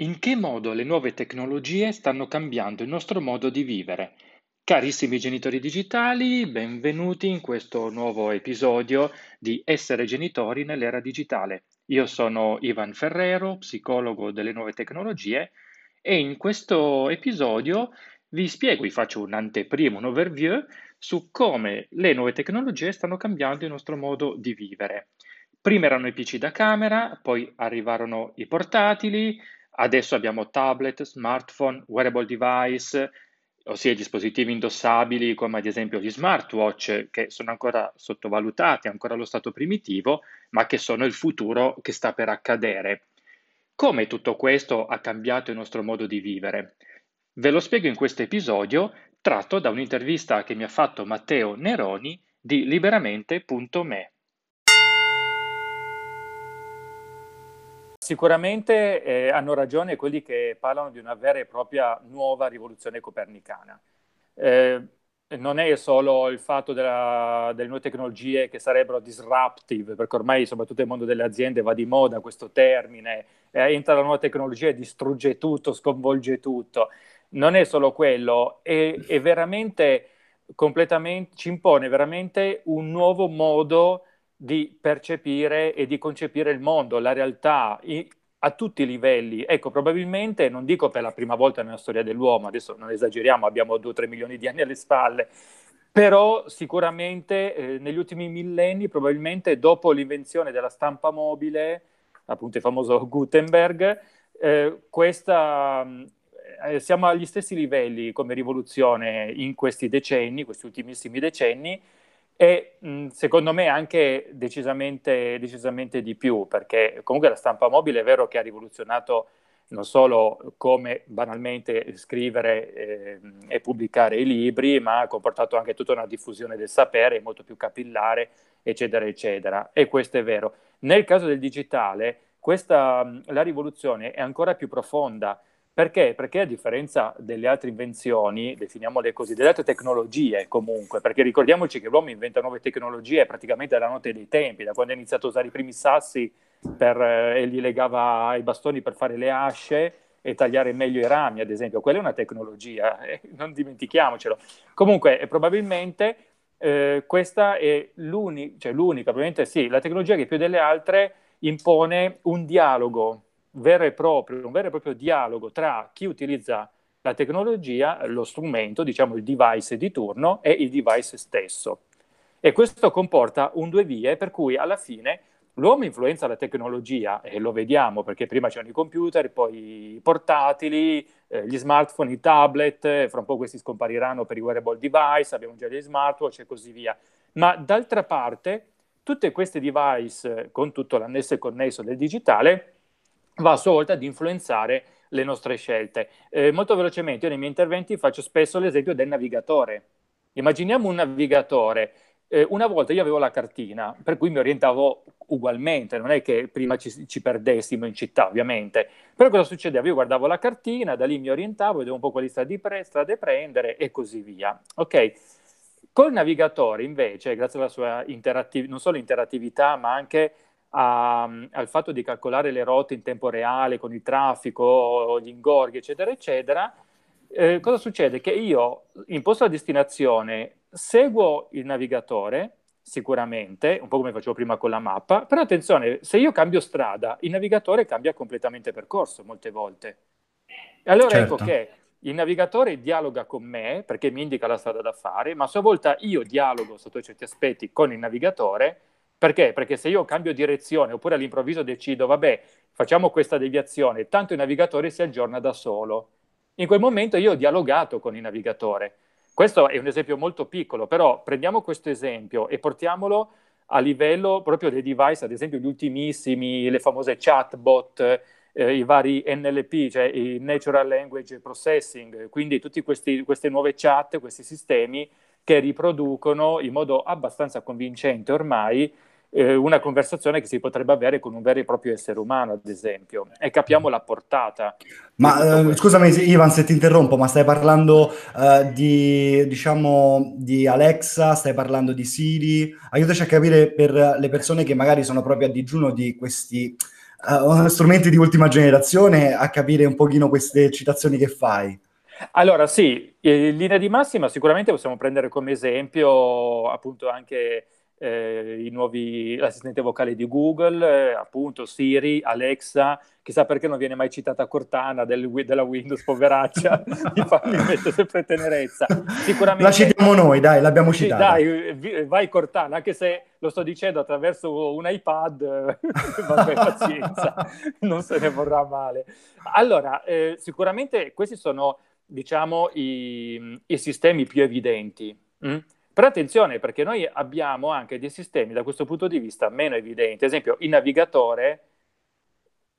In che modo le nuove tecnologie stanno cambiando il nostro modo di vivere? Carissimi genitori digitali, benvenuti in questo nuovo episodio di Essere genitori nell'era digitale. Io sono Ivan Ferrero, psicologo delle nuove tecnologie e in questo episodio vi spiego, vi faccio un'anteprima, un overview su come le nuove tecnologie stanno cambiando il nostro modo di vivere. Prima erano i PC da camera, poi arrivarono i portatili, adesso abbiamo tablet, smartphone, wearable device, ossia dispositivi indossabili come ad esempio gli smartwatch che sono ancora sottovalutati, ancora allo stato primitivo, ma che sono il futuro che sta per accadere. Come tutto questo ha cambiato il nostro modo di vivere? Ve lo spiego in questo episodio tratto da un'intervista che mi ha fatto Matteo Neroni di liberamente.me. Sicuramente eh, hanno ragione quelli che parlano di una vera e propria nuova rivoluzione copernicana. Eh, non è solo il fatto della, delle nuove tecnologie che sarebbero disruptive, perché ormai soprattutto nel mondo delle aziende va di moda questo termine, eh, entra la nuova tecnologia e distrugge tutto, sconvolge tutto. Non è solo quello, è, è veramente completamente, ci impone veramente un nuovo modo di percepire e di concepire il mondo, la realtà, i, a tutti i livelli. Ecco, probabilmente, non dico per la prima volta nella storia dell'uomo, adesso non esageriamo, abbiamo 2-3 milioni di anni alle spalle, però sicuramente eh, negli ultimi millenni, probabilmente dopo l'invenzione della stampa mobile, appunto il famoso Gutenberg, eh, questa, eh, siamo agli stessi livelli come rivoluzione in questi decenni, questi ultimissimi decenni, e secondo me anche decisamente, decisamente di più, perché comunque la stampa mobile è vero che ha rivoluzionato non solo come banalmente scrivere eh, e pubblicare i libri, ma ha comportato anche tutta una diffusione del sapere molto più capillare, eccetera, eccetera. E questo è vero. Nel caso del digitale, questa, la rivoluzione è ancora più profonda, perché? Perché a differenza delle altre invenzioni, definiamole così, delle altre tecnologie comunque, perché ricordiamoci che l'uomo inventa nuove tecnologie praticamente dalla notte dei tempi, da quando ha iniziato a usare i primi sassi per, eh, e gli legava i bastoni per fare le asce e tagliare meglio i rami, ad esempio. Quella è una tecnologia, eh, non dimentichiamocelo. Comunque, eh, probabilmente eh, questa è l'unica, cioè l'unica, probabilmente sì, la tecnologia che più delle altre impone un dialogo vero e proprio, un vero e proprio dialogo tra chi utilizza la tecnologia, lo strumento, diciamo il device di turno e il device stesso. E questo comporta un due vie per cui alla fine l'uomo influenza la tecnologia e lo vediamo perché prima c'erano i computer, poi i portatili, eh, gli smartphone, i tablet, fra un po' questi scompariranno per i wearable device, abbiamo già gli smartwatch e così via. Ma d'altra parte, tutte queste device con tutto l'annesso e connesso del digitale va a sua volta ad influenzare le nostre scelte. Eh, molto velocemente, io nei miei interventi faccio spesso l'esempio del navigatore. Immaginiamo un navigatore. Eh, una volta io avevo la cartina, per cui mi orientavo ugualmente, non è che prima ci, ci, perdessimo in città, ovviamente. Però cosa succedeva? Io guardavo la cartina, da lì mi orientavo, vedevo un po' quali strade, pre- strade prendere e così via. Ok? Col navigatore, invece, grazie alla sua interattività, non solo interattività, ma anche a, al fatto di calcolare le rotte in tempo reale con il traffico, gli ingorghi, eccetera, eccetera, eh, cosa succede? Che io imposto la destinazione, seguo il navigatore, sicuramente, un po' come facevo prima con la mappa, però attenzione, se io cambio strada, il navigatore cambia completamente percorso molte volte. Allora ecco certo. ecco che il navigatore dialoga con me perché mi indica la strada da fare, ma a sua volta io dialogo sotto certi aspetti con il navigatore perché? Perché se io cambio direzione oppure all'improvviso decido, vabbè, facciamo questa deviazione, tanto il navigatore si aggiorna da solo. In quel momento io ho dialogato con il navigatore. Questo è un esempio molto piccolo, però prendiamo questo esempio e portiamolo a livello proprio dei device, ad esempio gli ultimissimi, le famose chatbot, eh, i vari NLP, cioè il Natural Language Processing, quindi tutte queste nuove chat, questi sistemi che riproducono in modo abbastanza convincente ormai eh, una conversazione che si potrebbe avere con un vero e proprio essere umano, ad esempio, e capiamo la portata. Ma eh, scusami Ivan se ti interrompo, ma stai parlando uh, di, diciamo, di Alexa, stai parlando di Siri? Aiutaci a capire per le persone che magari sono proprio a digiuno di questi uh, strumenti di ultima generazione a capire un pochino queste citazioni che fai. Allora sì, in linea di massima sicuramente possiamo prendere come esempio appunto anche eh, i nuovi, l'assistente vocale di Google, eh, appunto Siri, Alexa, chissà perché non viene mai citata Cortana del, della Windows, poveraccia, mi, fa, mi mette sempre tenerezza. Sicuramente, la citiamo noi, dai, l'abbiamo citata. Dai, vai Cortana, anche se lo sto dicendo attraverso un iPad, vabbè, pazienza, non se ne vorrà male. Allora, eh, sicuramente questi sono, diciamo, i, i sistemi più evidenti. Hm? Però attenzione perché noi abbiamo anche dei sistemi da questo punto di vista meno evidenti. Ad esempio, il navigatore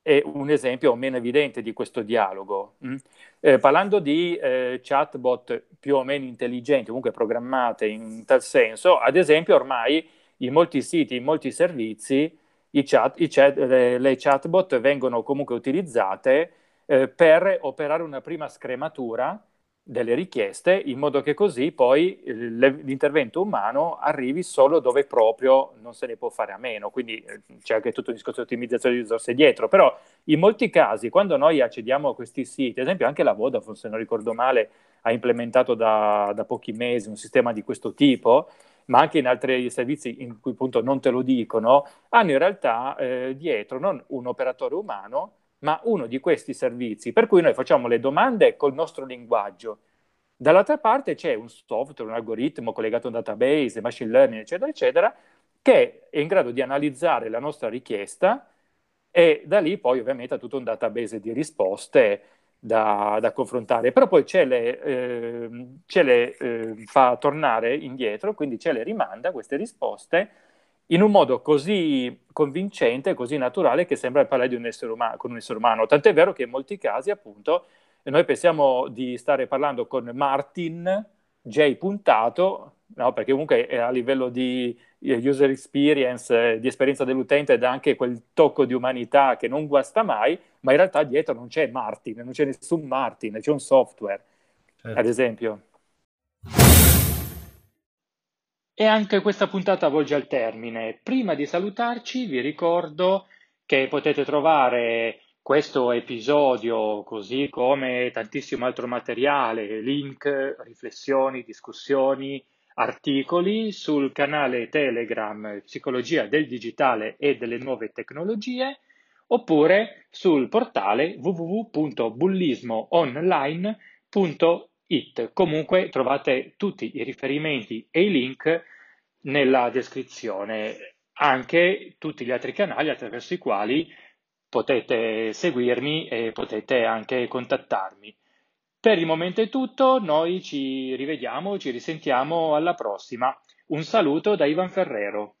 è un esempio meno evidente di questo dialogo. Mm? Eh, parlando di eh, chatbot più o meno intelligenti, comunque programmate in tal senso, ad esempio ormai in molti siti, in molti servizi, i chat, i chat, le, le, chatbot vengono comunque utilizzate eh, per operare una prima scrematura delle richieste in modo che così poi l'intervento umano arrivi solo dove proprio non se ne può fare a meno, quindi eh, c'è anche tutto il discorso di ottimizzazione di risorse dietro, però in molti casi quando noi accediamo a questi siti, ad esempio anche la Vodafone se non ricordo male ha implementato da, da pochi mesi un sistema di questo tipo, ma anche in altri servizi in cui appunto non te lo dicono, hanno in realtà eh, dietro non un operatore umano, ma uno di questi servizi, per cui noi facciamo le domande col nostro linguaggio. Dall'altra parte c'è un software, un algoritmo collegato a un database, machine learning, eccetera, eccetera, che è in grado di analizzare la nostra richiesta e da lì poi ovviamente ha tutto un database di risposte da, da confrontare. Però poi ce le, eh, ce le eh, fa tornare indietro, quindi ce le rimanda queste risposte in un modo così convincente, così naturale che sembra parlare di un essere umano, con un essere umano. Tant'è vero che in molti casi, appunto, noi pensiamo di stare parlando con Martin J puntato, no? perché comunque a livello di eh, user experience, di esperienza dell'utente, dà anche quel tocco di umanità che non guasta mai, ma in realtà dietro non c'è Martin, non c'è nessun Martin, c'è un software, certo. ad esempio. E anche questa puntata volge al termine. Prima di salutarci vi ricordo che potete trovare questo episodio, così come tantissimo altro materiale, link, riflessioni, discussioni, articoli sul canale Telegram Psicologia del Digitale e delle Nuove Tecnologie oppure sul portale www.bullismoonline.it it. Comunque trovate tutti i riferimenti e i link nella descrizione, anche tutti gli altri canali attraverso i quali potete seguirmi e potete anche contattarmi. Per il momento è tutto, noi ci rivediamo, ci risentiamo alla prossima. Un saluto da Ivan Ferrero.